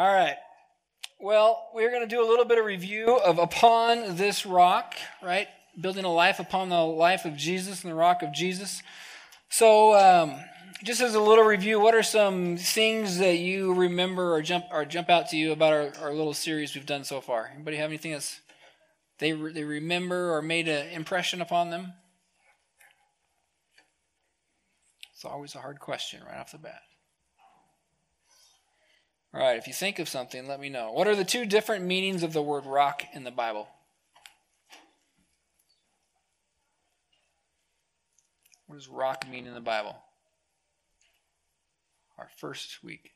All right. Well, we're going to do a little bit of review of Upon This Rock, right? Building a life upon the life of Jesus and the rock of Jesus. So, um, just as a little review, what are some things that you remember or jump or jump out to you about our, our little series we've done so far? Anybody have anything that's they they remember or made an impression upon them? It's always a hard question right off the bat. All right, if you think of something, let me know. What are the two different meanings of the word rock in the Bible? What does rock mean in the Bible? Our first week.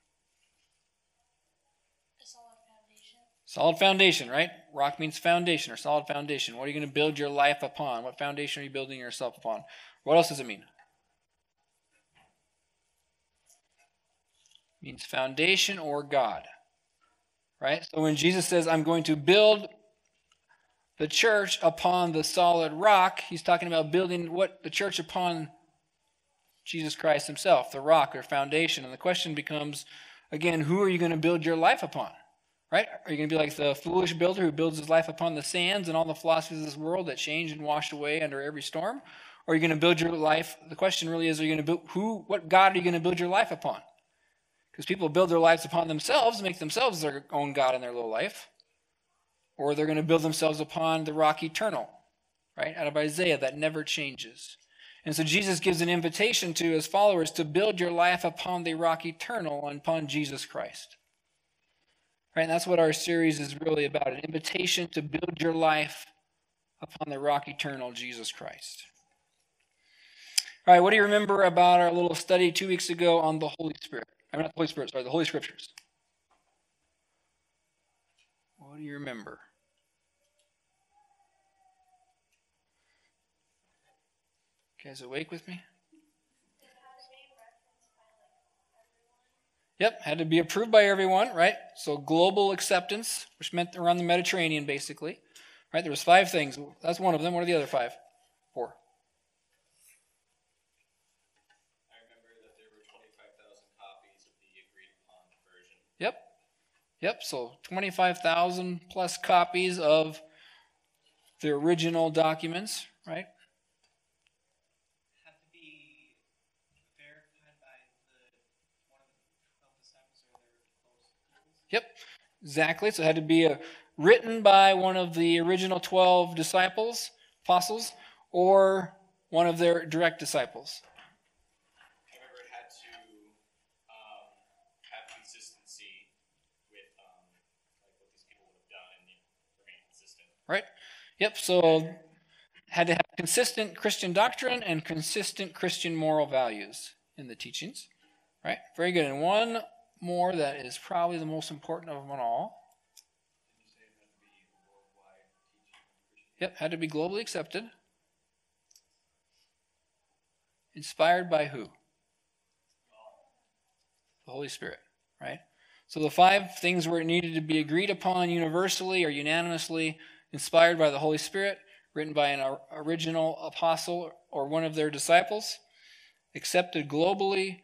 solid foundation. Solid foundation, right? Rock means foundation or solid foundation. What are you going to build your life upon? What foundation are you building yourself upon? What else does it mean? Means foundation or God. Right? So when Jesus says, I'm going to build the church upon the solid rock, he's talking about building what the church upon Jesus Christ himself, the rock or foundation. And the question becomes again, who are you going to build your life upon? Right? Are you going to be like the foolish builder who builds his life upon the sands and all the philosophies of this world that change and wash away under every storm? Or are you going to build your life? The question really is, are you going to build who? What God are you going to build your life upon? Because people build their lives upon themselves, make themselves their own God in their little life. Or they're going to build themselves upon the rock eternal, right? Out of Isaiah, that never changes. And so Jesus gives an invitation to his followers to build your life upon the rock eternal and upon Jesus Christ. Right? And that's what our series is really about an invitation to build your life upon the rock eternal, Jesus Christ. All right, what do you remember about our little study two weeks ago on the Holy Spirit? I'm not the Holy Spirit, sorry, the Holy Scriptures. What do you remember? You guys awake with me? Yep, had to be approved by everyone, right? So global acceptance, which meant around the Mediterranean, basically. Right? There was five things. That's one of them. What are the other five? Four. Yep. Yep. So 25,000 plus copies of the original documents, right? Have to be verified by the one of the twelve disciples or their close Yep. Exactly. So it had to be a, written by one of the original 12 disciples, apostles, or one of their direct disciples. I remember it had to um, have consistency with um, like what these people would have done and remain consistent. Right? Yep. So had to have consistent Christian doctrine and consistent Christian moral values in the teachings. Right? Very good. And one more that is probably the most important of them all. Yep, had to be globally accepted. Inspired by who? The Holy Spirit, right? So the five things where it needed to be agreed upon universally or unanimously, inspired by the Holy Spirit, written by an original apostle or one of their disciples, accepted globally,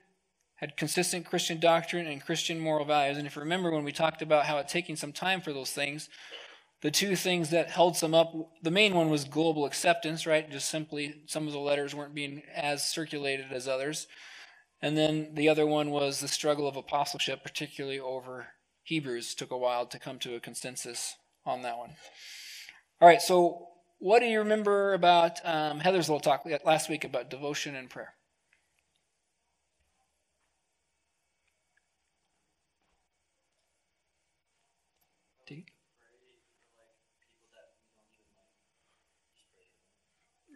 had consistent Christian doctrine and Christian moral values. And if you remember when we talked about how it's taking some time for those things, the two things that held some up, the main one was global acceptance, right? Just simply some of the letters weren't being as circulated as others. And then the other one was the struggle of apostleship, particularly over Hebrews. It took a while to come to a consensus on that one. All right, so what do you remember about um, Heather's little talk last week about devotion and prayer?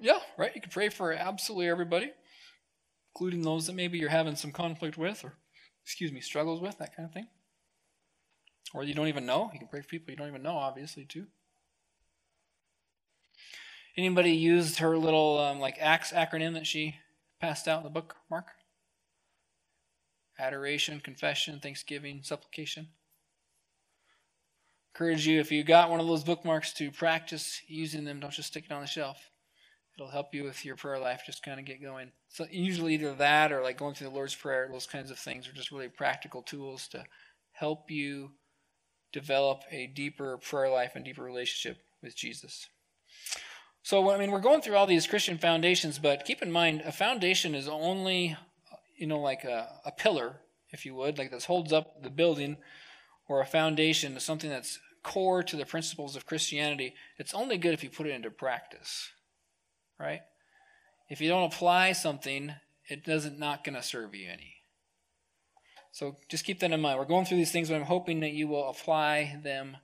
Yeah, right. You can pray for absolutely everybody, including those that maybe you're having some conflict with or, excuse me, struggles with, that kind of thing. Or you don't even know. You can pray for people you don't even know, obviously, too. Anybody used her little um, like ACTS acronym that she passed out in the book, Mark? Adoration, confession, thanksgiving, supplication. Encourage you if you got one of those bookmarks to practice using them. Don't just stick it on the shelf. It'll help you with your prayer life. Just kind of get going. So usually either that or like going through the Lord's prayer. Those kinds of things are just really practical tools to help you develop a deeper prayer life and deeper relationship with Jesus. So, I mean, we're going through all these Christian foundations, but keep in mind, a foundation is only, you know, like a, a pillar, if you would, like this holds up the building, or a foundation is something that's core to the principles of Christianity. It's only good if you put it into practice, right? If you don't apply something, it doesn't not going to serve you any. So just keep that in mind. We're going through these things, but I'm hoping that you will apply them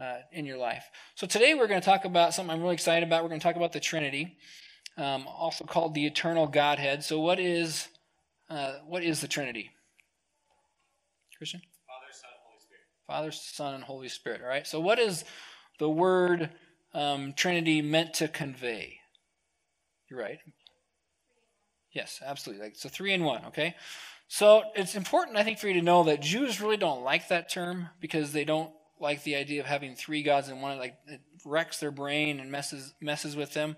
uh, in your life. So today we're going to talk about something I'm really excited about. We're going to talk about the Trinity, um, also called the eternal Godhead. So what is uh, what is the Trinity? Christian? Father, Son, Holy Spirit. Father, Son, and Holy Spirit. All right. So what is the word um, Trinity meant to convey? You're right. Yes, absolutely. Like so, three in one. Okay. So it's important, I think, for you to know that Jews really don't like that term because they don't like the idea of having three gods in one. Like it wrecks their brain and messes messes with them.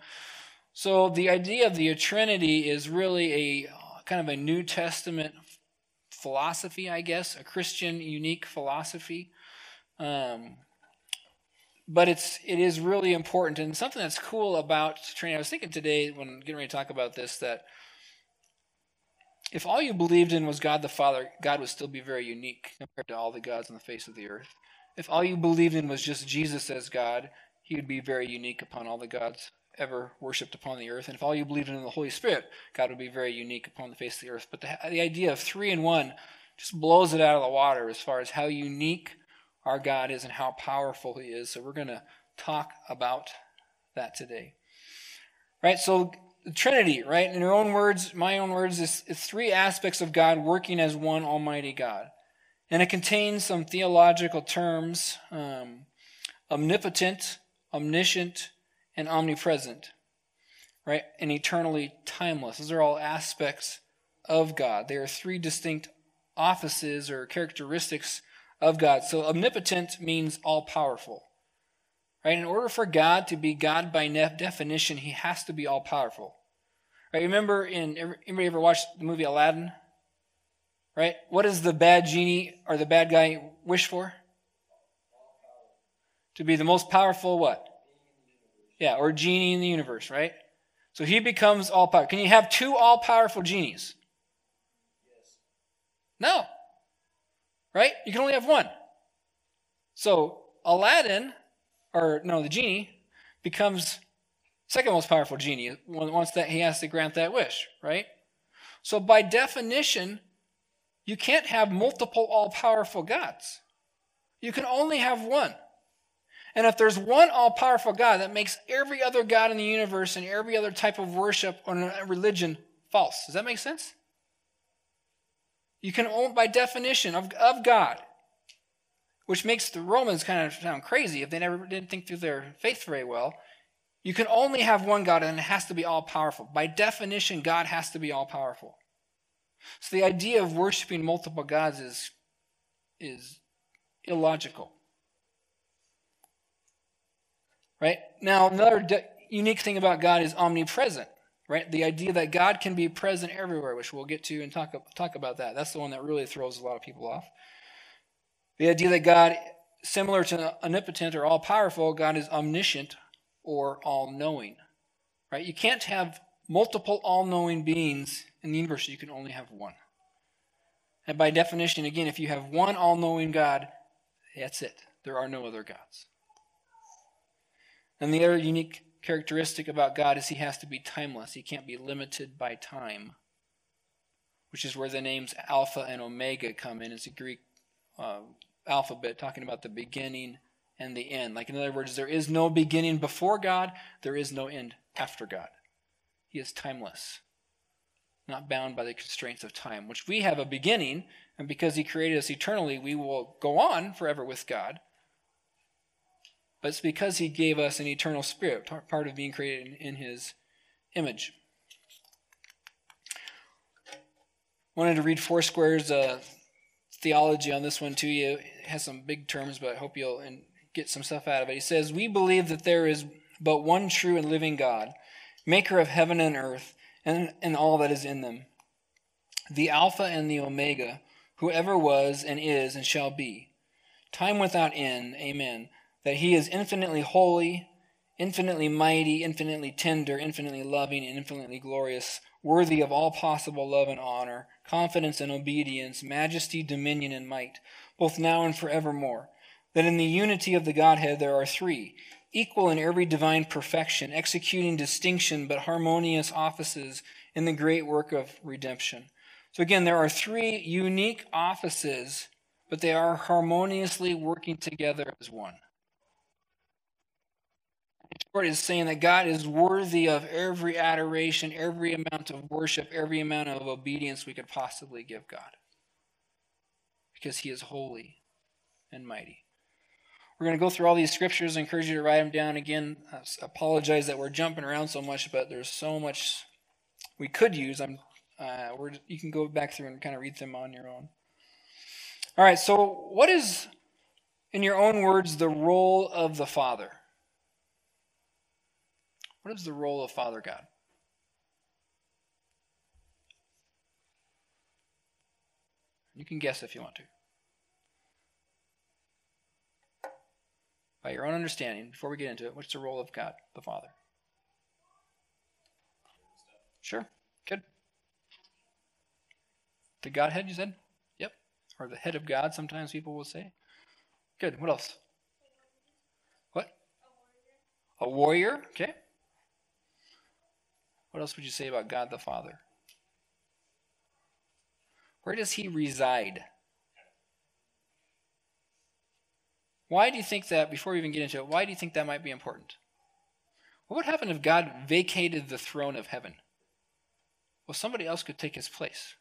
So the idea of the Trinity is really a kind of a New Testament philosophy, I guess, a Christian unique philosophy. Um, but it's it is really important and something that's cool about Trinity. I was thinking today when getting ready to talk about this that if all you believed in was God the Father, God would still be very unique compared to all the gods on the face of the earth. If all you believed in was just Jesus as God, he would be very unique upon all the gods ever worshipped upon the earth. And if all you believed in the Holy Spirit, God would be very unique upon the face of the earth. But the, the idea of three in one just blows it out of the water as far as how unique our God is and how powerful he is. So we're going to talk about that today. Right? So the Trinity, right? In your own words, my own words, is, is three aspects of God working as one Almighty God. And it contains some theological terms um, omnipotent, omniscient, and omnipresent, right? And eternally timeless. Those are all aspects of God. They are three distinct offices or characteristics of God. So omnipotent means all powerful. Right? In order for God to be God by definition, he has to be all powerful. Right? Remember in anybody ever watched the movie Aladdin? Right? What does the bad genie or the bad guy wish for? To be the most powerful what? Yeah, or genie in the universe, right? So he becomes all powerful. Can you have two all powerful genies? No. Right? You can only have one. So Aladdin or no, the genie becomes second most powerful genie once that he has to grant that wish, right? So by definition, you can't have multiple all-powerful gods. You can only have one. And if there's one all-powerful God, that makes every other God in the universe and every other type of worship or religion false. Does that make sense? You can own by definition of, of God which makes the Romans kind of sound crazy if they never didn't think through their faith very well. You can only have one God and it has to be all powerful. By definition, God has to be all powerful. So the idea of worshiping multiple gods is, is illogical. Right? Now, another unique thing about God is omnipresent. Right? The idea that God can be present everywhere, which we'll get to and talk, talk about that. That's the one that really throws a lot of people off. The idea that God, similar to omnipotent or all powerful, God is omniscient or all knowing. Right? You can't have multiple all knowing beings in the universe, you can only have one. And by definition, again, if you have one all knowing God, that's it. There are no other gods. And the other unique characteristic about God is he has to be timeless. He can't be limited by time, which is where the names Alpha and Omega come in. It's a Greek uh, alphabet talking about the beginning and the end. Like, in other words, there is no beginning before God, there is no end after God. He is timeless, not bound by the constraints of time, which we have a beginning, and because He created us eternally, we will go on forever with God. But it's because He gave us an eternal spirit, part of being created in His image. Wanted to read Foursquare's uh, theology on this one to you. It has some big terms, but I hope you'll get some stuff out of it. He says, We believe that there is but one true and living God, maker of heaven and earth, and, and all that is in them, the Alpha and the Omega, who ever was and is and shall be, time without end. Amen. That he is infinitely holy, infinitely mighty, infinitely tender, infinitely loving, and infinitely glorious, worthy of all possible love and honor, confidence and obedience, majesty, dominion, and might, both now and forevermore. That in the unity of the Godhead there are three, equal in every divine perfection, executing distinction but harmonious offices in the great work of redemption. So again, there are three unique offices, but they are harmoniously working together as one. Short is saying that God is worthy of every adoration, every amount of worship, every amount of obedience we could possibly give God. Because he is holy and mighty. We're going to go through all these scriptures. I encourage you to write them down again. I apologize that we're jumping around so much, but there's so much we could use. I'm, uh, you can go back through and kind of read them on your own. All right, so what is, in your own words, the role of the Father? What is the role of Father God? You can guess if you want to. By your own understanding, before we get into it, what's the role of God, the Father? Sure. Good. The Godhead, you said? Yep. Or the head of God, sometimes people will say. Good. What else? What? A warrior. Okay. What else would you say about God the Father? Where does he reside? Why do you think that, before we even get into it, why do you think that might be important? What would happen if God vacated the throne of heaven? Well, somebody else could take his place.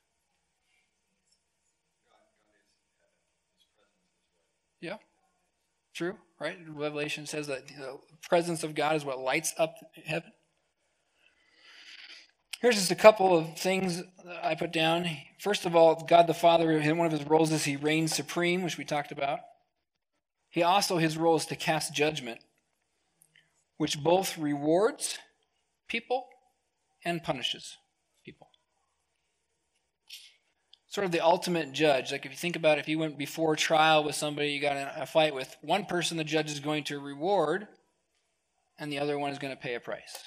Yeah, true, right? Revelation says that the presence of God is what lights up heaven. Here's just a couple of things that I put down. First of all, God the Father, in one of his roles is he reigns supreme, which we talked about. He also, his role is to cast judgment, which both rewards people and punishes people. Sort of the ultimate judge. Like if you think about it, if you went before trial with somebody you got in a fight with, one person the judge is going to reward, and the other one is going to pay a price.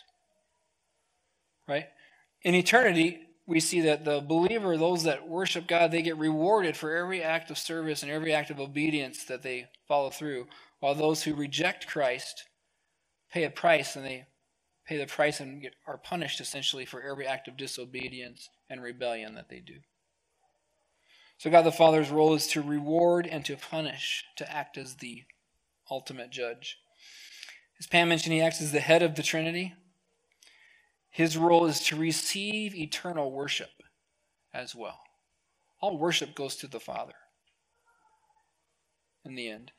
Right? In eternity, we see that the believer, those that worship God, they get rewarded for every act of service and every act of obedience that they follow through, while those who reject Christ pay a price and they pay the price and get, are punished essentially for every act of disobedience and rebellion that they do. So, God the Father's role is to reward and to punish, to act as the ultimate judge. As Pam mentioned, he acts as the head of the Trinity. His role is to receive eternal worship as well. All worship goes to the Father in the end.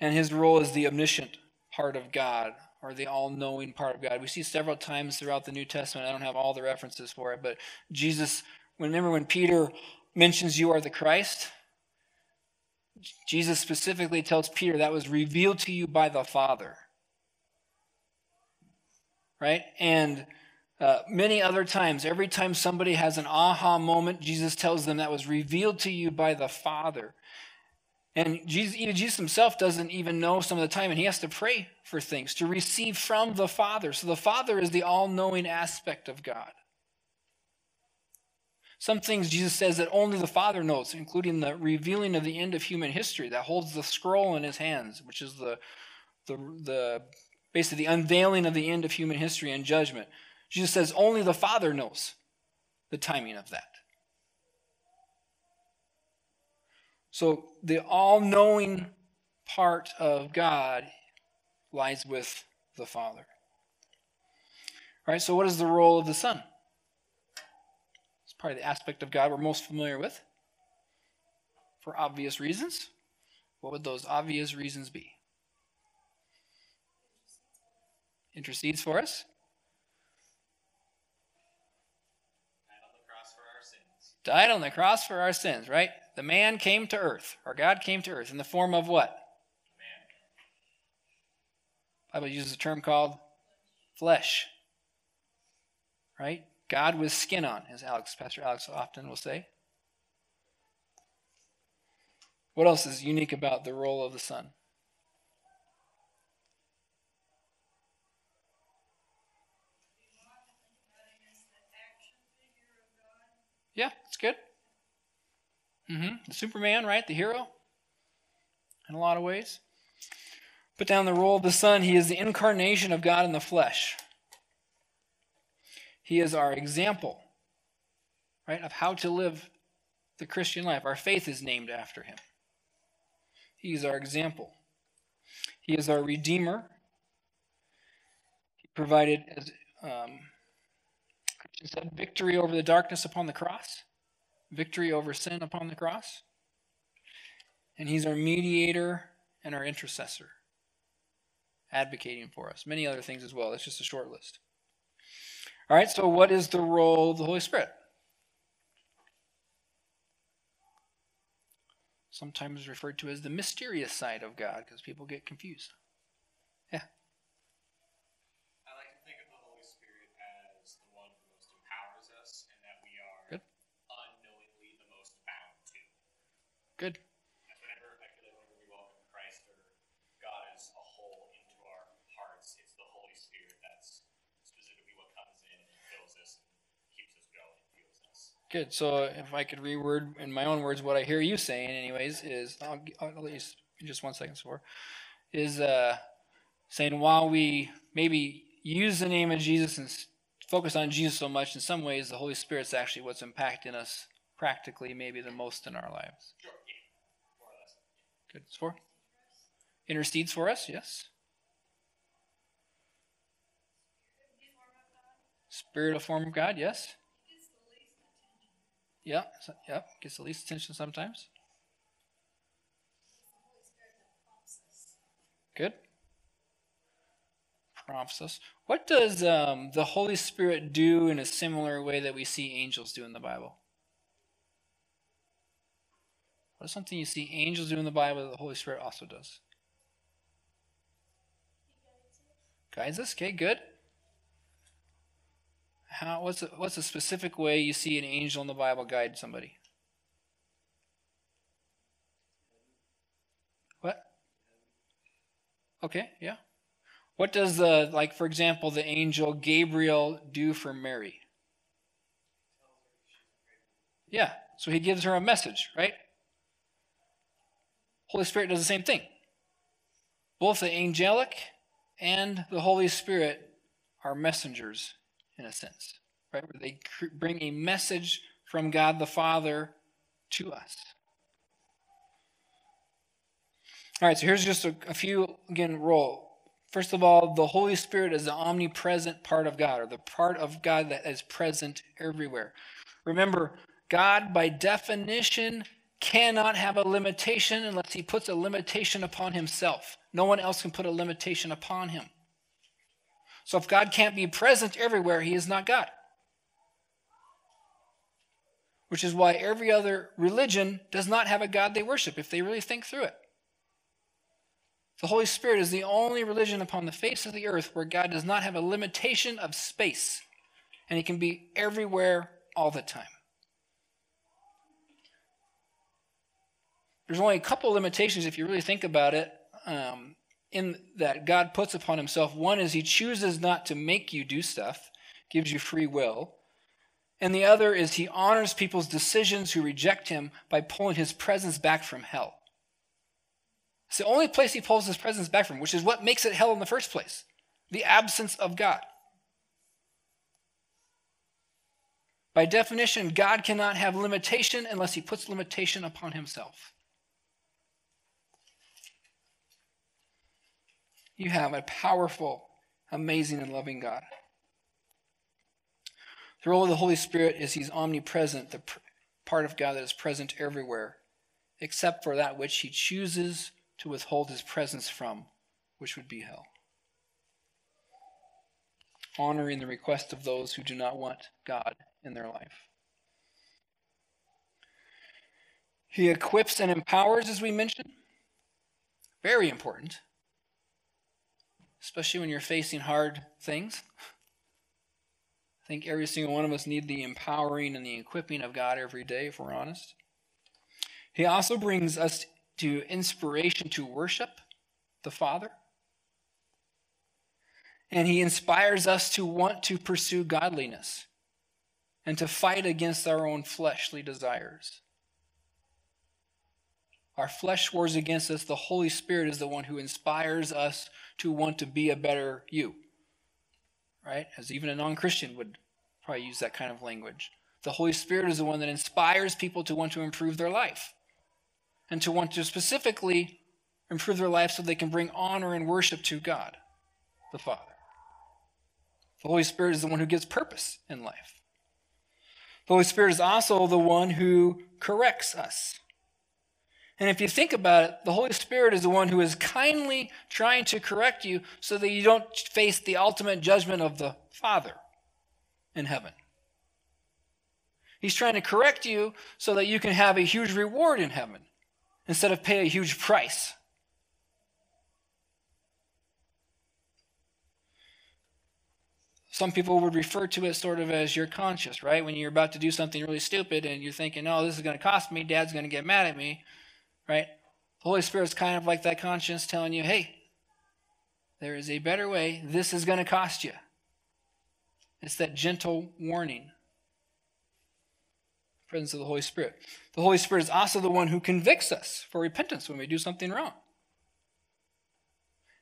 And his role is the omniscient part of God, or the all knowing part of God. We see several times throughout the New Testament, I don't have all the references for it, but Jesus, remember when Peter mentions you are the Christ? Jesus specifically tells Peter that was revealed to you by the Father. Right? And uh, many other times, every time somebody has an aha moment, Jesus tells them that was revealed to you by the Father. And Jesus, even Jesus himself doesn't even know some of the time, and he has to pray for things to receive from the Father. So the Father is the all knowing aspect of God. Some things Jesus says that only the Father knows, including the revealing of the end of human history that holds the scroll in his hands, which is the, the, the basically the unveiling of the end of human history and judgment. Jesus says only the Father knows the timing of that. So the all knowing part of God lies with the Father. All right, so what is the role of the Son? It's probably the aspect of God we're most familiar with for obvious reasons. What would those obvious reasons be? Intercedes for us. Died on the cross for our sins, right? The man came to earth, or God came to earth in the form of what? Man. Bible uses a term called flesh. Right? God with skin on, as Alex, Pastor Alex often will say. What else is unique about the role of the Son? Yeah, it's good. Mm-hmm. The Superman, right? The hero. In a lot of ways. Put down the role of the Son. He is the incarnation of God in the flesh. He is our example, right, of how to live the Christian life. Our faith is named after him. He is our example. He is our Redeemer. He provided, as um, Christian said, victory over the darkness upon the cross, victory over sin upon the cross. And He's our mediator and our intercessor, advocating for us. Many other things as well. That's just a short list. All right, so what is the role of the Holy Spirit? sometimes referred to as the mysterious side of God because people get confused. Yeah. I like to think of the Holy Spirit as the one who most empowers us and that we are Good. unknowingly the most bound to. Good. And whenever I feel like whenever we welcome Christ or God as a whole into our hearts, it's the Holy Spirit that's specifically what comes in and fills us and keeps us going, fuels us. Good. So if I could reword in my own words what I hear you saying, anyways, is I'll, I'll let just one second, for is uh, saying while we maybe use the name of Jesus and focus on Jesus so much, in some ways the Holy Spirit's actually what's impacting us practically, maybe the most in our lives. Sure, yeah, more or less. Good. For intercedes for us. Yes. Spirit of form of God. Yes. Yeah. so- Yep. Gets the least attention sometimes. Good. Prompts us. What does um, the Holy Spirit do in a similar way that we see angels do in the Bible? What is something you see angels do in the Bible that the Holy Spirit also does? Guides us. Okay, good. How? What's a, what's a specific way you see an angel in the Bible guide somebody? What? Okay, yeah. What does the like, for example, the angel Gabriel do for Mary? Yeah, so he gives her a message, right? Holy Spirit does the same thing. Both the angelic and the Holy Spirit are messengers in a sense, right? Where they bring a message from God the Father to us. All right, so here's just a, a few, again, role. First of all, the Holy Spirit is the omnipresent part of God, or the part of God that is present everywhere. Remember, God, by definition, cannot have a limitation unless he puts a limitation upon himself. No one else can put a limitation upon him. So if God can't be present everywhere, he is not God. Which is why every other religion does not have a God they worship if they really think through it. The Holy Spirit is the only religion upon the face of the earth where God does not have a limitation of space, and he can be everywhere all the time. There's only a couple limitations if you really think about it. Um, in that God puts upon himself. One is he chooses not to make you do stuff, gives you free will. And the other is he honors people's decisions who reject him by pulling his presence back from hell. It's the only place he pulls his presence back from, which is what makes it hell in the first place the absence of God. By definition, God cannot have limitation unless he puts limitation upon himself. You have a powerful, amazing, and loving God. The role of the Holy Spirit is He's omnipresent, the part of God that is present everywhere, except for that which He chooses to withhold His presence from, which would be hell. Honoring the request of those who do not want God in their life. He equips and empowers, as we mentioned. Very important especially when you're facing hard things. I think every single one of us need the empowering and the equipping of God every day, if we're honest. He also brings us to inspiration to worship the Father. And he inspires us to want to pursue godliness and to fight against our own fleshly desires. Our flesh wars against us. The Holy Spirit is the one who inspires us to want to be a better you. Right? As even a non Christian would probably use that kind of language. The Holy Spirit is the one that inspires people to want to improve their life and to want to specifically improve their life so they can bring honor and worship to God, the Father. The Holy Spirit is the one who gives purpose in life. The Holy Spirit is also the one who corrects us. And if you think about it, the Holy Spirit is the one who is kindly trying to correct you so that you don't face the ultimate judgment of the Father in heaven. He's trying to correct you so that you can have a huge reward in heaven instead of pay a huge price. Some people would refer to it sort of as your conscience, right? When you're about to do something really stupid and you're thinking, oh, this is going to cost me, dad's going to get mad at me, right? The Holy Spirit's kind of like that conscience telling you, hey, there is a better way. This is going to cost you. It's that gentle warning. Presence of the Holy Spirit. The Holy Spirit is also the one who convicts us for repentance when we do something wrong.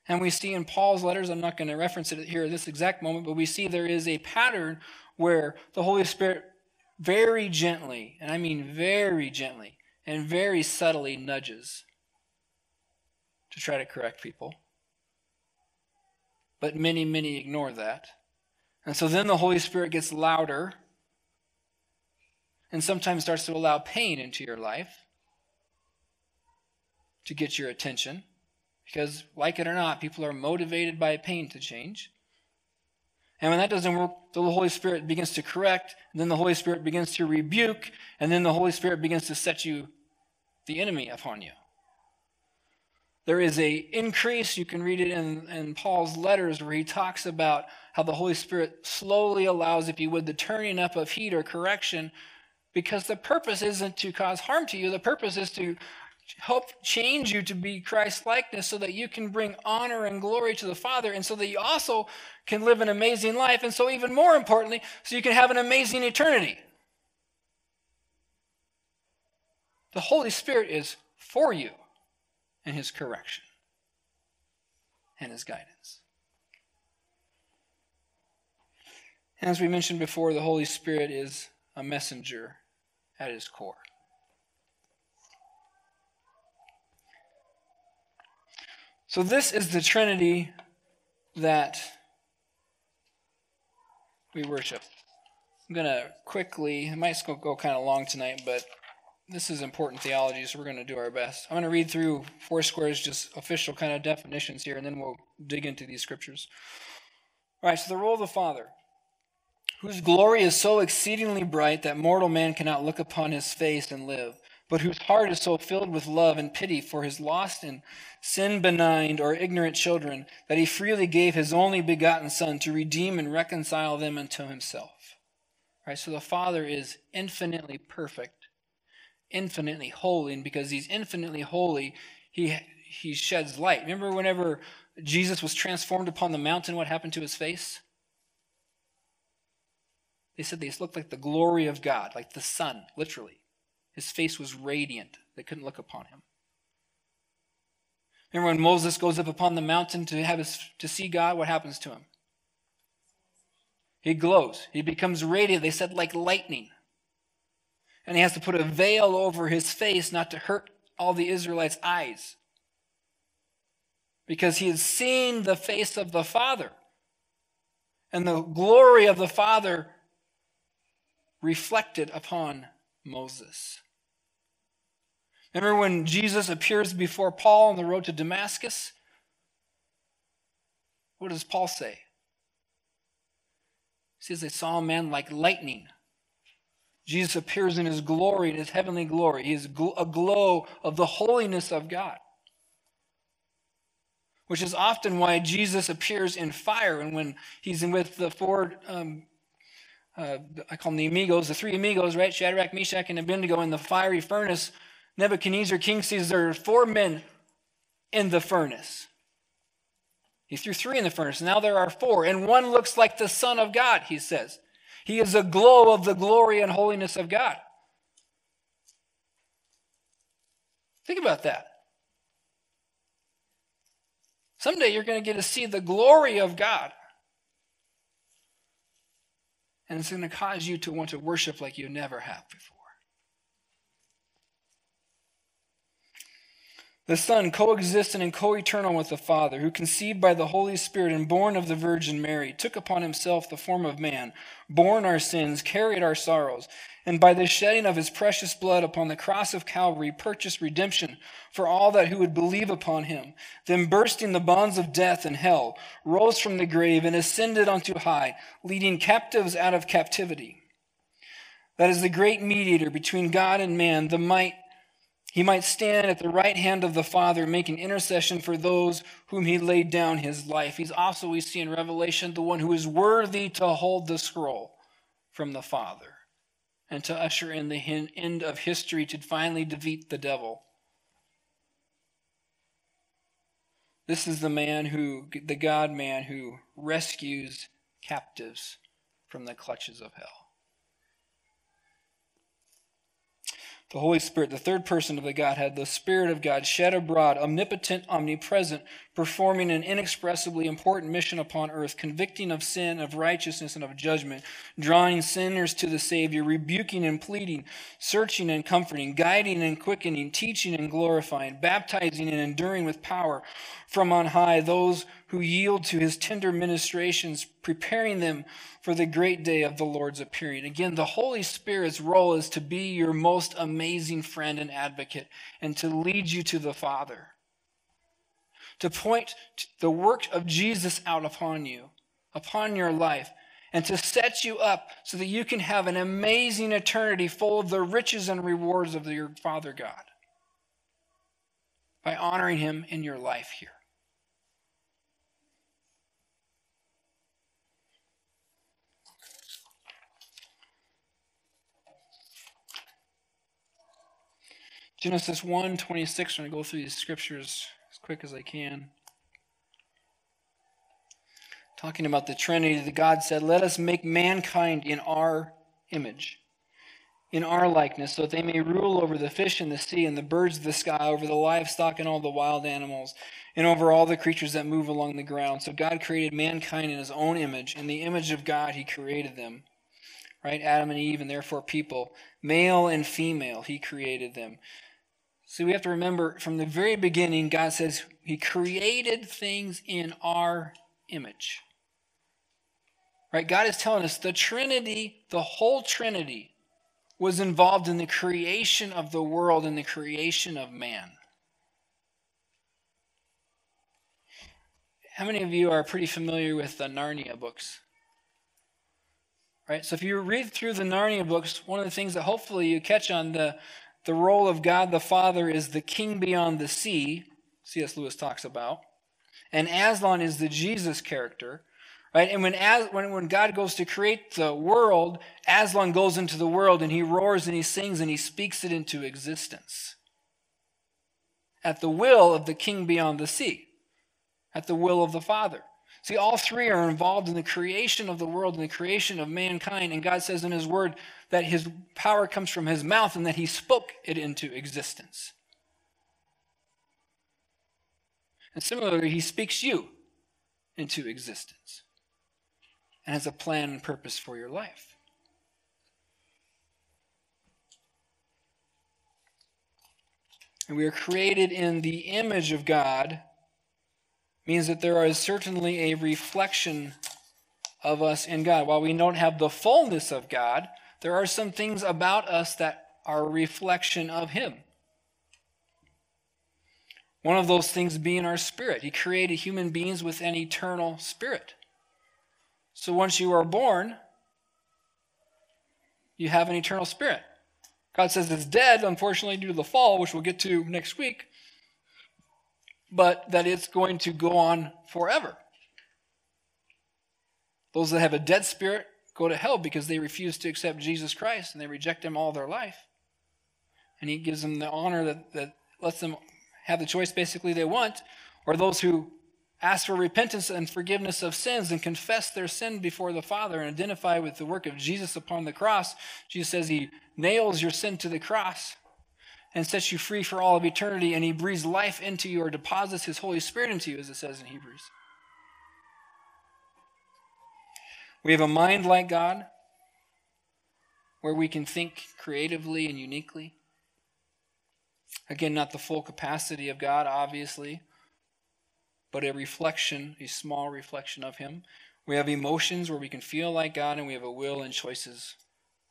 And we see in Paul's letters, I'm not going to reference it here at this exact moment, but we see there is a pattern where the Holy Spirit very gently, and I mean very gently, and very subtly nudges to try to correct people. But many, many ignore that. And so then the Holy Spirit gets louder and sometimes starts to allow pain into your life to get your attention. Because, like it or not, people are motivated by pain to change. And when that doesn't work, the Holy Spirit begins to correct, and then the Holy Spirit begins to rebuke, and then the Holy Spirit begins to set you, the enemy, upon you. There is a increase, you can read it in, in Paul's letters where he talks about how the Holy Spirit slowly allows, if you would, the turning up of heat or correction, because the purpose isn't to cause harm to you. The purpose is to help change you to be Christ likeness so that you can bring honor and glory to the Father and so that you also can live an amazing life. And so, even more importantly, so you can have an amazing eternity. The Holy Spirit is for you in His correction and His guidance. As we mentioned before, the Holy Spirit is a messenger at His core. So, this is the Trinity that we worship. I'm going to quickly, it might go, kind of long tonight, but this is important theology, so we're going to do our best. I'm going to read through Foursquare's just official kind of definitions here, and then we'll dig into these scriptures. All right, so the role of the Father, whose glory is so exceedingly bright that mortal man cannot look upon his face and live but whose heart is so filled with love and pity for his lost and sin benigned or ignorant children that he freely gave his only begotten Son to redeem and reconcile them unto himself. Right? So the Father is infinitely perfect, infinitely holy, and because he's infinitely holy, he, he sheds light. Remember whenever Jesus was transformed upon the mountain, what happened to his face? They said they looked like the glory of God, like the sun, literally. His face was radiant. They couldn't look upon him. Remember when Moses goes up upon the mountain to have his, to see God, what happens to him? He glows. He becomes radiant. They said like lightning. And he has to put a veil over his face not to hurt all the Israelites' eyes. Because he has seen the face of the Father. And the glory of the Father reflected upon Moses. Remember when Jesus appears before Paul on the road to Damascus? What does Paul say? He says they saw a man like lightning. Jesus appears in his glory, in his heavenly glory. He is a glow of the holiness of God. Which is often why Jesus appears in fire. And when he's with the four, um, uh, I call them the amigos, the three amigos, right? Shadrach, Meshach, and Abednego in the fiery furnace Nebuchadnezzar, king sees there are four men in the furnace. He threw three in the furnace. Now there are four, and one looks like the Son of God, he says. He is a glow of the glory and holiness of God. Think about that. Someday you're going to get to see the glory of God. And it's going to cause you to want to worship like you never have before. The Son, coexistent and co eternal with the Father, who conceived by the Holy Spirit and born of the Virgin Mary, took upon himself the form of man, borne our sins, carried our sorrows, and by the shedding of his precious blood upon the cross of Calvary, purchased redemption for all that who would believe upon him. Then, bursting the bonds of death and hell, rose from the grave and ascended unto high, leading captives out of captivity. That is the great mediator between God and man, the might he might stand at the right hand of the Father, making intercession for those whom he laid down his life. He's also, we see in Revelation, the one who is worthy to hold the scroll from the Father and to usher in the end of history to finally defeat the devil. This is the man who, the God man who rescues captives from the clutches of hell. The Holy Spirit, the third person of the Godhead, the Spirit of God, shed abroad, omnipotent, omnipresent, performing an inexpressibly important mission upon earth, convicting of sin, of righteousness, and of judgment, drawing sinners to the Savior, rebuking and pleading, searching and comforting, guiding and quickening, teaching and glorifying, baptizing and enduring with power from on high those who yield to his tender ministrations, preparing them for the great day of the Lord's appearing. Again, the Holy Spirit's role is to be your most amazing friend and advocate and to lead you to the Father, to point the work of Jesus out upon you, upon your life, and to set you up so that you can have an amazing eternity full of the riches and rewards of your Father God by honoring him in your life here. Genesis 1 26. I'm going to go through these scriptures quick as I can. Talking about the Trinity, that God said, Let us make mankind in our image, in our likeness, so that they may rule over the fish in the sea and the birds of the sky, over the livestock and all the wild animals, and over all the creatures that move along the ground. So God created mankind in his own image. In the image of God, he created them. Right? Adam and Eve, and therefore people. Male and female, he created them. So we have to remember from the very beginning, God says He created things in our image. Right? God is telling us the Trinity, the whole Trinity, was involved in the creation of the world and the creation of man. How many of you are pretty familiar with the Narnia books? Right? So if you read through the Narnia books, one of the things that hopefully you catch on the the role of God the Father is the king beyond the sea, C.S. Lewis talks about. And Aslan is the Jesus character. Right? And when, As, when, when God goes to create the world, Aslan goes into the world and he roars and he sings and he speaks it into existence. At the will of the king beyond the sea, at the will of the Father. See, all three are involved in the creation of the world and the creation of mankind. And God says in His Word that His power comes from His mouth and that He spoke it into existence. And similarly, He speaks you into existence and has a plan and purpose for your life. And we are created in the image of God means that there is certainly a reflection of us in God. While we don't have the fullness of God, there are some things about us that are a reflection of Him. One of those things being our spirit. He created human beings with an eternal spirit. So once you are born, you have an eternal spirit. God says it's dead, unfortunately, due to the fall, which we'll get to next week but that it's going to go on forever. Those that have a dead spirit go to hell because they refuse to accept Jesus Christ and they reject him all their life. and he gives them the honor that, that lets them have the choice basically they want, or those who ask for repentance and forgiveness of sins and confess their sin before the Father and identify with the work of Jesus upon the cross. Jesus says he nails your sin to the cross and sets you free for all of eternity, and he breathes life into you or deposits his Holy Spirit into you, as it says in Hebrews. We have a mind like God where we can think creatively and uniquely. Again, not the full capacity of God, obviously, but a reflection, a small reflection of Him. We have emotions where we can feel like God, and we have a will and choices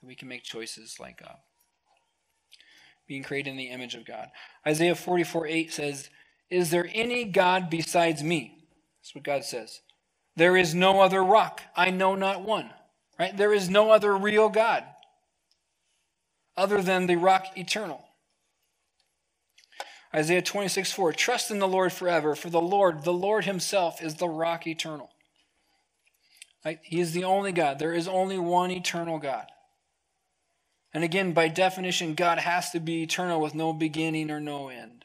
that we can make choices like God. Being created in the image of God. Isaiah 44 8 says, Is there any God besides me? That's what God says. There is no other rock. I know not one. Right? There is no other real God other than the rock eternal. Isaiah 26, 4. Trust in the Lord forever, for the Lord, the Lord Himself, is the rock eternal. Right? He is the only God. There is only one eternal God. And again, by definition, God has to be eternal with no beginning or no end,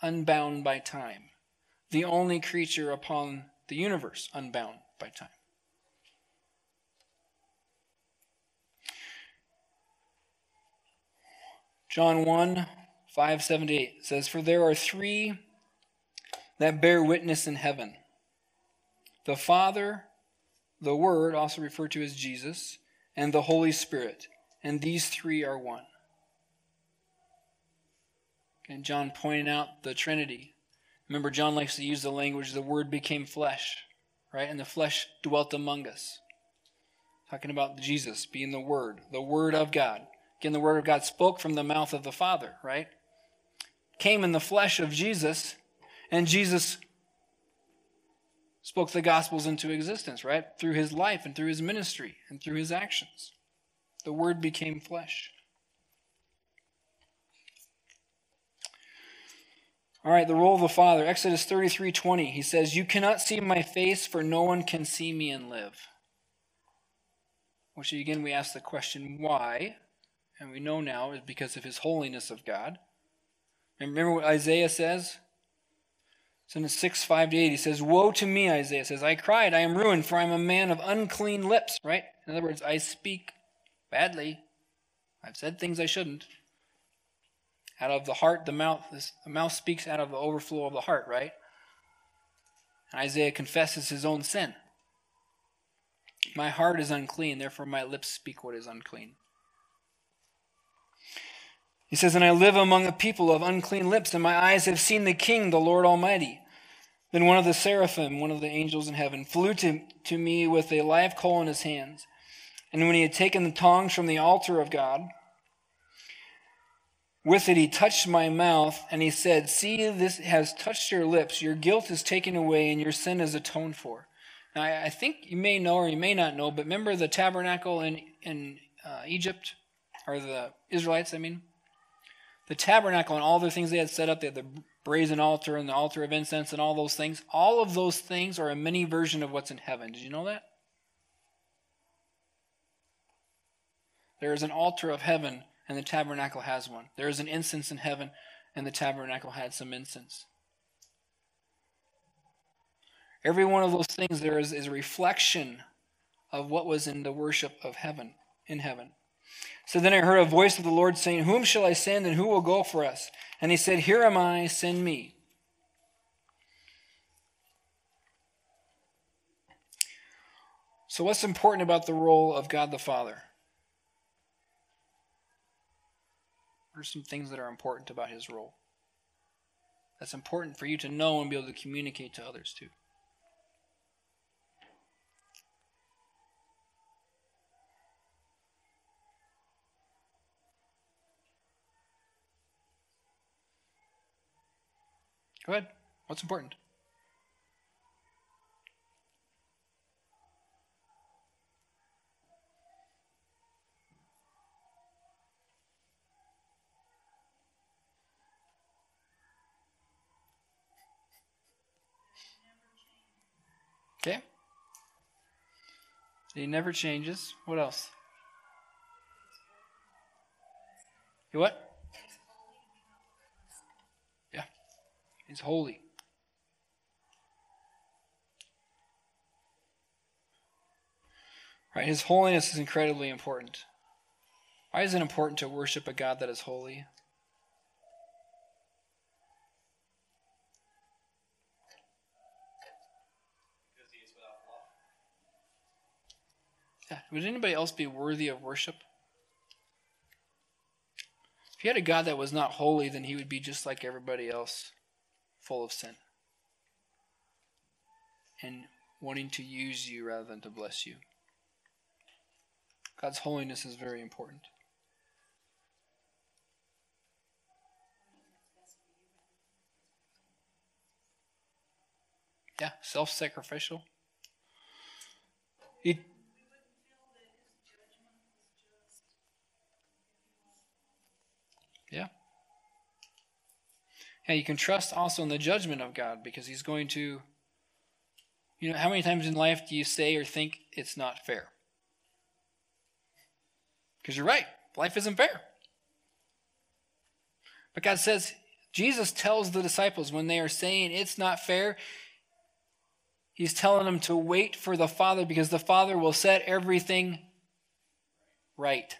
unbound by time. The only creature upon the universe unbound by time. John 1 5 7 8 says, For there are three that bear witness in heaven the Father, the Word, also referred to as Jesus, and the Holy Spirit. And these three are one. And John pointing out the Trinity. Remember, John likes to use the language, the Word became flesh, right? And the flesh dwelt among us. Talking about Jesus being the Word, the Word of God. Again, the Word of God spoke from the mouth of the Father, right? Came in the flesh of Jesus, and Jesus spoke the Gospels into existence, right? Through his life and through his ministry and through his actions. The Word became flesh. All right, the role of the Father. Exodus 33 20. He says, You cannot see my face, for no one can see me and live. Which again, we ask the question, why? and we know now is because of his holiness of God. And remember what Isaiah says? It's in 6, 5 to 8. He says, Woe to me, Isaiah says, I cried, I am ruined, for I am a man of unclean lips, right? In other words, I speak badly. I've said things I shouldn't. Out of the heart, the mouth, the mouth speaks out of the overflow of the heart, right? And Isaiah confesses his own sin. My heart is unclean, therefore my lips speak what is unclean. He says, And I live among a people of unclean lips, and my eyes have seen the King, the Lord Almighty. Then one of the seraphim, one of the angels in heaven, flew to, to me with a live coal in his hands. And when he had taken the tongs from the altar of God, with it he touched my mouth, and he said, See, this has touched your lips. Your guilt is taken away, and your sin is atoned for. Now, I think you may know or you may not know, but remember the tabernacle in, in uh, Egypt, or the Israelites, I mean? the tabernacle and all the things they had set up, they had the brazen altar and the altar of incense and all those things. All of those things are a mini version of what's in heaven. Did you know that? There is an altar of heaven, and the tabernacle has one. There is an incense in heaven, and the tabernacle had some incense. Every one of those things there is, is a reflection of what was in the worship of heaven, in heaven. So then I heard a voice of the Lord saying, Whom shall I send and who will go for us? And he said, Here am I, send me. So, what's important about the role of God the Father? What are some things that are important about his role? That's important for you to know and be able to communicate to others too. Go ahead. What's important? Okay? He never changes. What else? He what? Yeah. He's holy. Right, his holiness is incredibly important. Why is it important to worship a God that is holy? Would anybody else be worthy of worship? If you had a God that was not holy, then he would be just like everybody else, full of sin. And wanting to use you rather than to bless you. God's holiness is very important. Yeah, self sacrificial. He, yeah. Yeah, you can trust also in the judgment of God because He's going to. You know, how many times in life do you say or think it's not fair? Because you're right, life isn't fair. But God says, Jesus tells the disciples when they are saying it's not fair, He's telling them to wait for the Father because the Father will set everything right.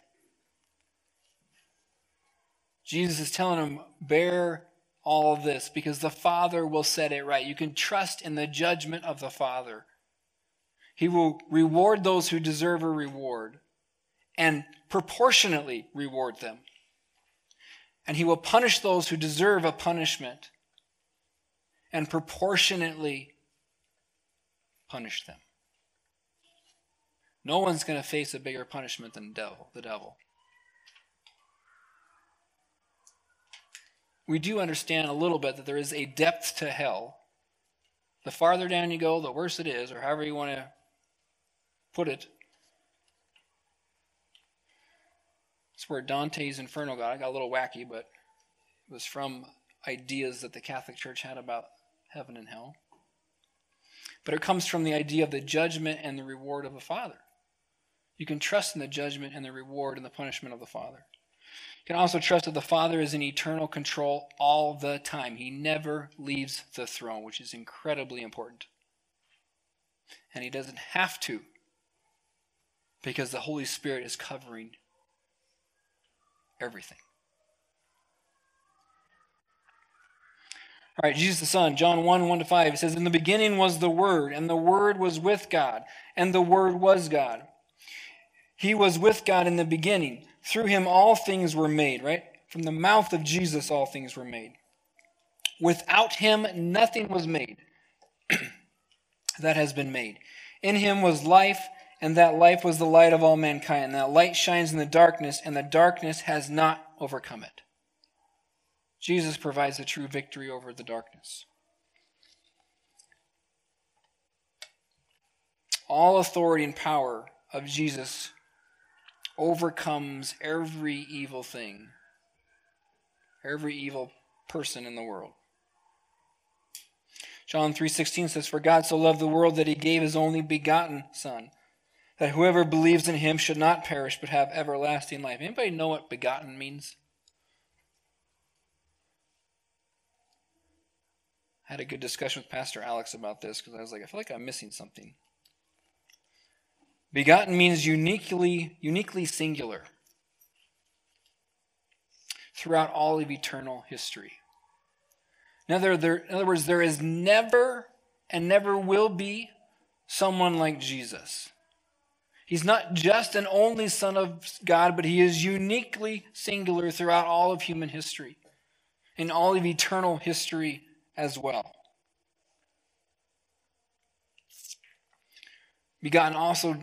Jesus is telling them, bear all this because the Father will set it right. You can trust in the judgment of the Father. He will reward those who deserve a reward and proportionately reward them. And He will punish those who deserve a punishment and proportionately punish them. No one's going to face a bigger punishment than the devil, the devil. We do understand a little bit that there is a depth to hell. The farther down you go, the worse it is, or however you want to put it. It's where Dante's Inferno got. I got a little wacky, but it was from ideas that the Catholic Church had about heaven and hell but it comes from the idea of the judgment and the reward of the Father. You can trust in the judgment and the reward and the punishment of the Father. Can also trust that the Father is in eternal control all the time. He never leaves the throne, which is incredibly important. And he doesn't have to because the Holy Spirit is covering everything. All right, Jesus the Son, John 1 1 to 5. It says, In the beginning was the Word, and the Word was with God, and the Word was God. He was with God in the beginning. Through him all things were made, right? From the mouth of Jesus all things were made. Without him nothing was made that has been made. In him was life, and that life was the light of all mankind. And that light shines in the darkness, and the darkness has not overcome it. Jesus provides the true victory over the darkness. All authority and power of Jesus overcomes every evil thing, every evil person in the world. John 3:16 says for God so loved the world that he gave his only begotten son that whoever believes in him should not perish but have everlasting life. Anybody know what begotten means? I had a good discussion with Pastor Alex about this because I was like, I feel like I'm missing something. Begotten means uniquely, uniquely singular throughout all of eternal history. In other, there, in other words, there is never and never will be someone like Jesus. He's not just an only Son of God, but he is uniquely singular throughout all of human history, in all of eternal history as well. Begotten also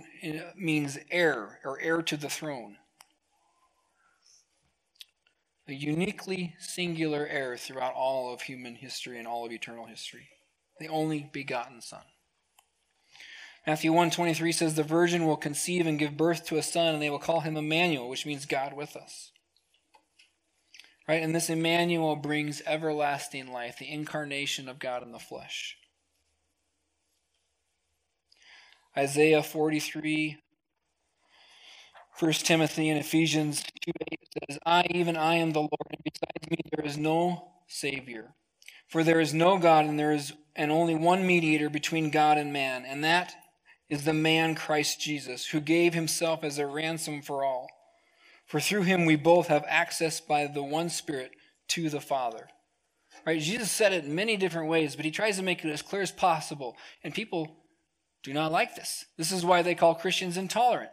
means heir or heir to the throne. A uniquely singular heir throughout all of human history and all of eternal history. The only begotten Son. Matthew 1:23 says the virgin will conceive and give birth to a son and they will call him Emmanuel, which means God with us. Right? And this Emmanuel brings everlasting life, the incarnation of God in the flesh. Isaiah 43, 1 Timothy, and Ephesians 2 8 says, I, even I, am the Lord, and besides me there is no Savior. For there is no God, and there is and only one mediator between God and man, and that is the man Christ Jesus, who gave himself as a ransom for all. For through him we both have access by the one Spirit to the Father. Right? Jesus said it in many different ways, but he tries to make it as clear as possible. And people do not like this. This is why they call Christians intolerant.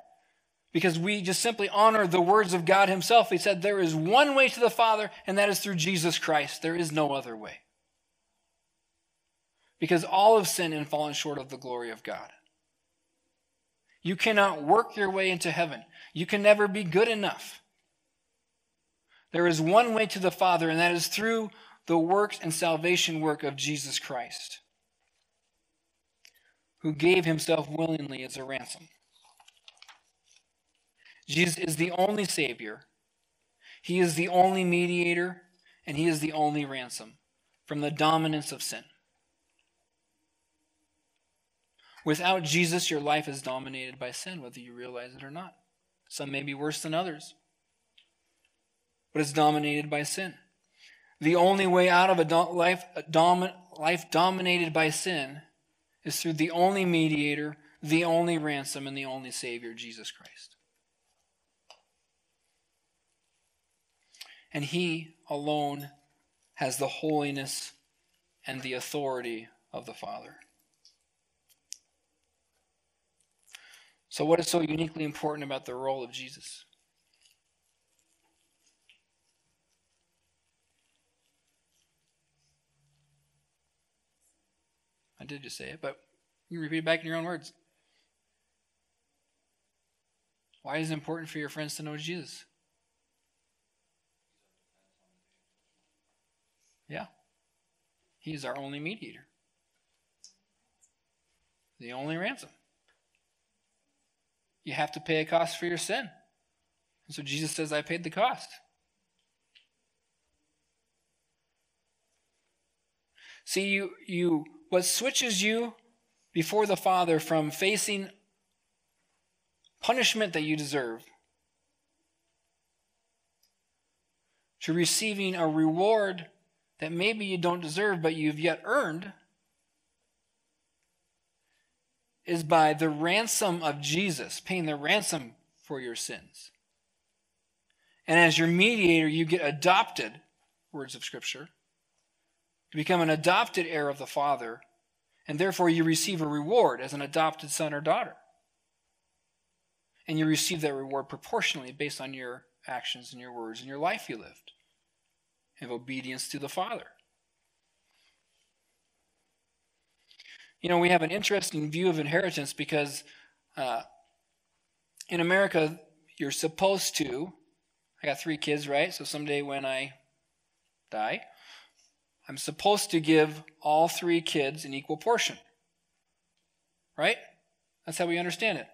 Because we just simply honor the words of God himself. He said, There is one way to the Father, and that is through Jesus Christ. There is no other way. Because all have sinned and fallen short of the glory of God. You cannot work your way into heaven. You can never be good enough. There is one way to the Father, and that is through the works and salvation work of Jesus Christ, who gave himself willingly as a ransom. Jesus is the only Savior, He is the only mediator, and He is the only ransom from the dominance of sin. Without Jesus, your life is dominated by sin, whether you realize it or not. Some may be worse than others, but it's dominated by sin. The only way out of a life, a life dominated by sin is through the only mediator, the only ransom, and the only Savior, Jesus Christ. And He alone has the holiness and the authority of the Father. So, what is so uniquely important about the role of Jesus? I did just say it, but you repeat it back in your own words. Why is it important for your friends to know Jesus? Yeah. He is our only mediator, the only ransom. You have to pay a cost for your sin. And so Jesus says, I paid the cost. See, you, you, what switches you before the Father from facing punishment that you deserve to receiving a reward that maybe you don't deserve but you've yet earned is by the ransom of Jesus, paying the ransom for your sins. And as your mediator, you get adopted, words of Scripture, to become an adopted heir of the Father, and therefore you receive a reward as an adopted son or daughter. And you receive that reward proportionally based on your actions and your words and your life you lived of obedience to the Father. You know, we have an interesting view of inheritance because uh, in America, you're supposed to. I got three kids, right? So someday when I die, I'm supposed to give all three kids an equal portion. Right? That's how we understand it.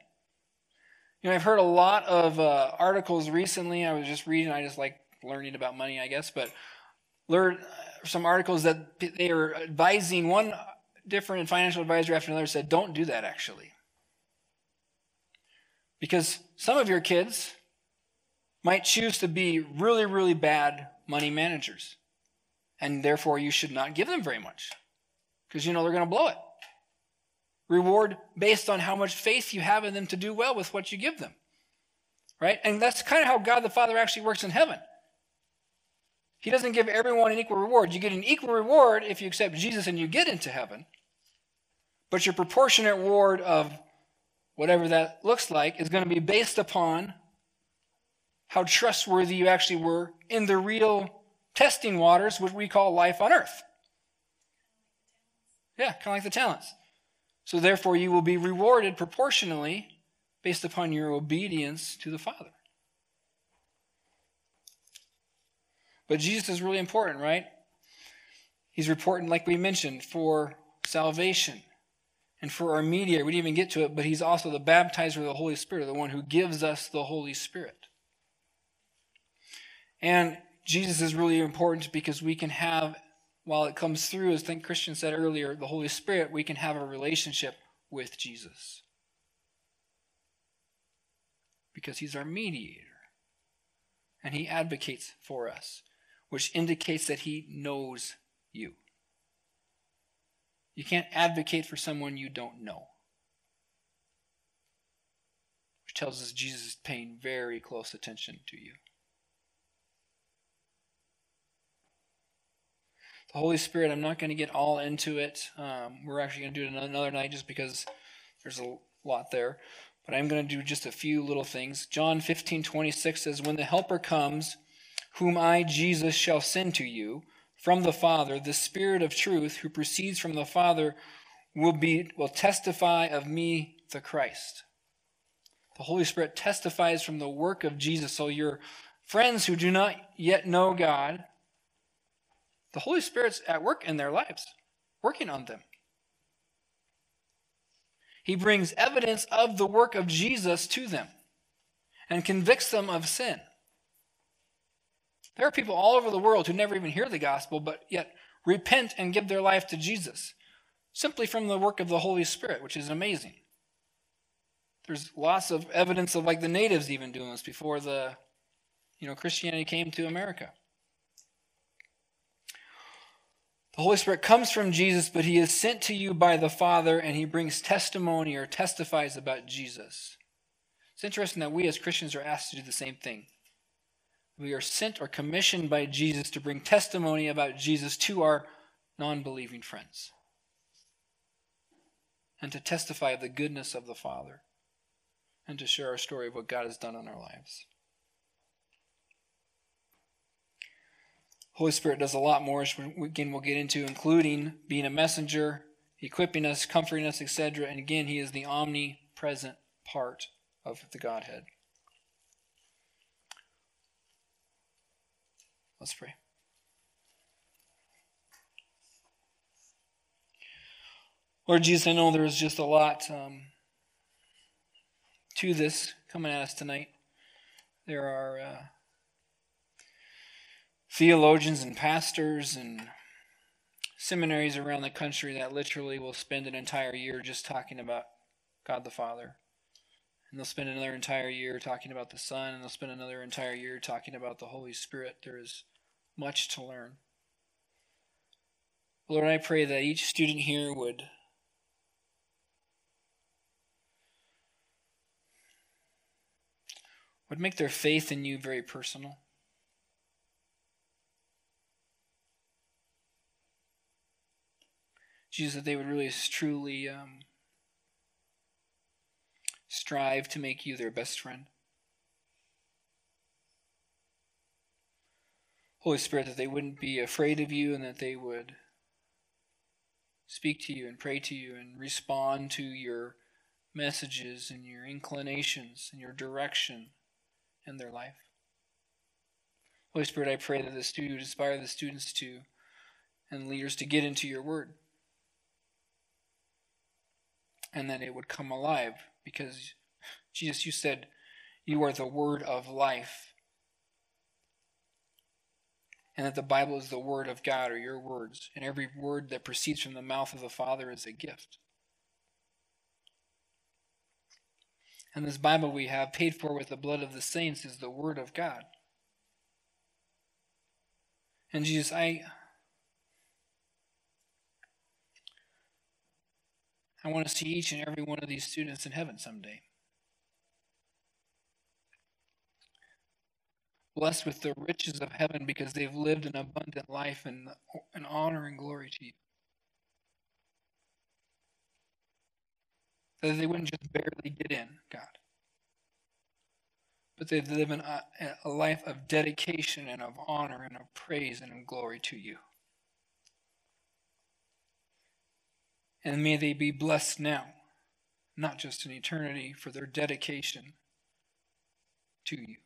You know, I've heard a lot of uh, articles recently. I was just reading, I just like learning about money, I guess, but learned some articles that they are advising one different financial advisor after another said, don't do that actually. Because some of your kids might choose to be really, really bad money managers. And therefore, you should not give them very much because you know they're going to blow it. Reward based on how much faith you have in them to do well with what you give them. Right? And that's kind of how God the Father actually works in heaven. He doesn't give everyone an equal reward. You get an equal reward if you accept Jesus and you get into heaven. But your proportionate reward of whatever that looks like is going to be based upon how trustworthy you actually were in the real testing waters, which we call life on earth. Yeah, kind of like the talents. So therefore, you will be rewarded proportionally based upon your obedience to the Father. But Jesus is really important, right? He's important, like we mentioned, for salvation and for our mediator. We didn't even get to it, but he's also the baptizer of the Holy Spirit, the one who gives us the Holy Spirit. And Jesus is really important because we can have, while it comes through, as I think Christian said earlier, the Holy Spirit, we can have a relationship with Jesus. Because he's our mediator. And he advocates for us which indicates that he knows you. You can't advocate for someone you don't know. Which tells us Jesus is paying very close attention to you. The Holy Spirit, I'm not going to get all into it. Um, we're actually going to do it another night just because there's a lot there. But I'm going to do just a few little things. John 15, 26 says, When the Helper comes, whom I, Jesus, shall send to you from the Father, the Spirit of truth, who proceeds from the Father, will, be, will testify of me, the Christ. The Holy Spirit testifies from the work of Jesus. So your friends who do not yet know God, the Holy Spirit's at work in their lives, working on them. He brings evidence of the work of Jesus to them and convicts them of sin. There are people all over the world who never even hear the gospel, but yet repent and give their life to Jesus simply from the work of the Holy Spirit, which is amazing. There's lots of evidence of like the natives even doing this before the you know Christianity came to America. The Holy Spirit comes from Jesus, but he is sent to you by the Father, and he brings testimony or testifies about Jesus. It's interesting that we as Christians are asked to do the same thing. We are sent or commissioned by Jesus to bring testimony about Jesus to our non believing friends and to testify of the goodness of the Father and to share our story of what God has done in our lives. Holy Spirit does a lot more, which again we'll get into, including being a messenger, equipping us, comforting us, etc. And again, He is the omnipresent part of the Godhead. Let's pray. Lord Jesus, I know there's just a lot um, to this coming at us tonight. There are uh, theologians and pastors and seminaries around the country that literally will spend an entire year just talking about God the Father. And they'll spend another entire year talking about the Son, and they'll spend another entire year talking about the Holy Spirit. There is much to learn. Lord, I pray that each student here would would make their faith in you very personal. Jesus, that they would really truly um, strive to make you their best friend. Holy Spirit, that they wouldn't be afraid of you and that they would speak to you and pray to you and respond to your messages and your inclinations and your direction in their life. Holy Spirit, I pray that student would inspire the students to and leaders to get into your word. And then it would come alive because Jesus, you said you are the word of life. And that the Bible is the word of God or your words. And every word that proceeds from the mouth of the Father is a gift. And this Bible we have, paid for with the blood of the saints, is the Word of God. And Jesus, I. I want to see each and every one of these students in heaven someday. Blessed with the riches of heaven because they've lived an abundant life in, in honor and glory to you. that they wouldn't just barely get in, God, but they live in a, a life of dedication and of honor and of praise and of glory to you. And may they be blessed now, not just in eternity, for their dedication to you.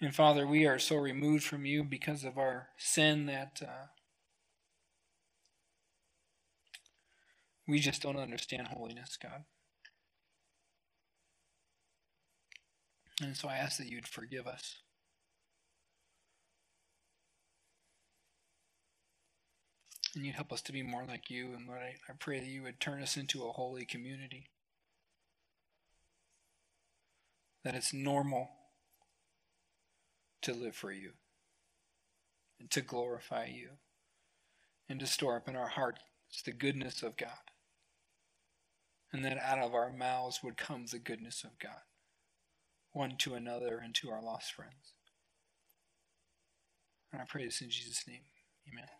And Father, we are so removed from you because of our sin that uh, We just don't understand holiness, God. And so I ask that you'd forgive us. And you'd help us to be more like you. And Lord, I, I pray that you would turn us into a holy community. That it's normal to live for you. And to glorify you and to store up in our hearts the goodness of God. And that out of our mouths would come the goodness of God, one to another and to our lost friends. And I pray this in Jesus' name. Amen.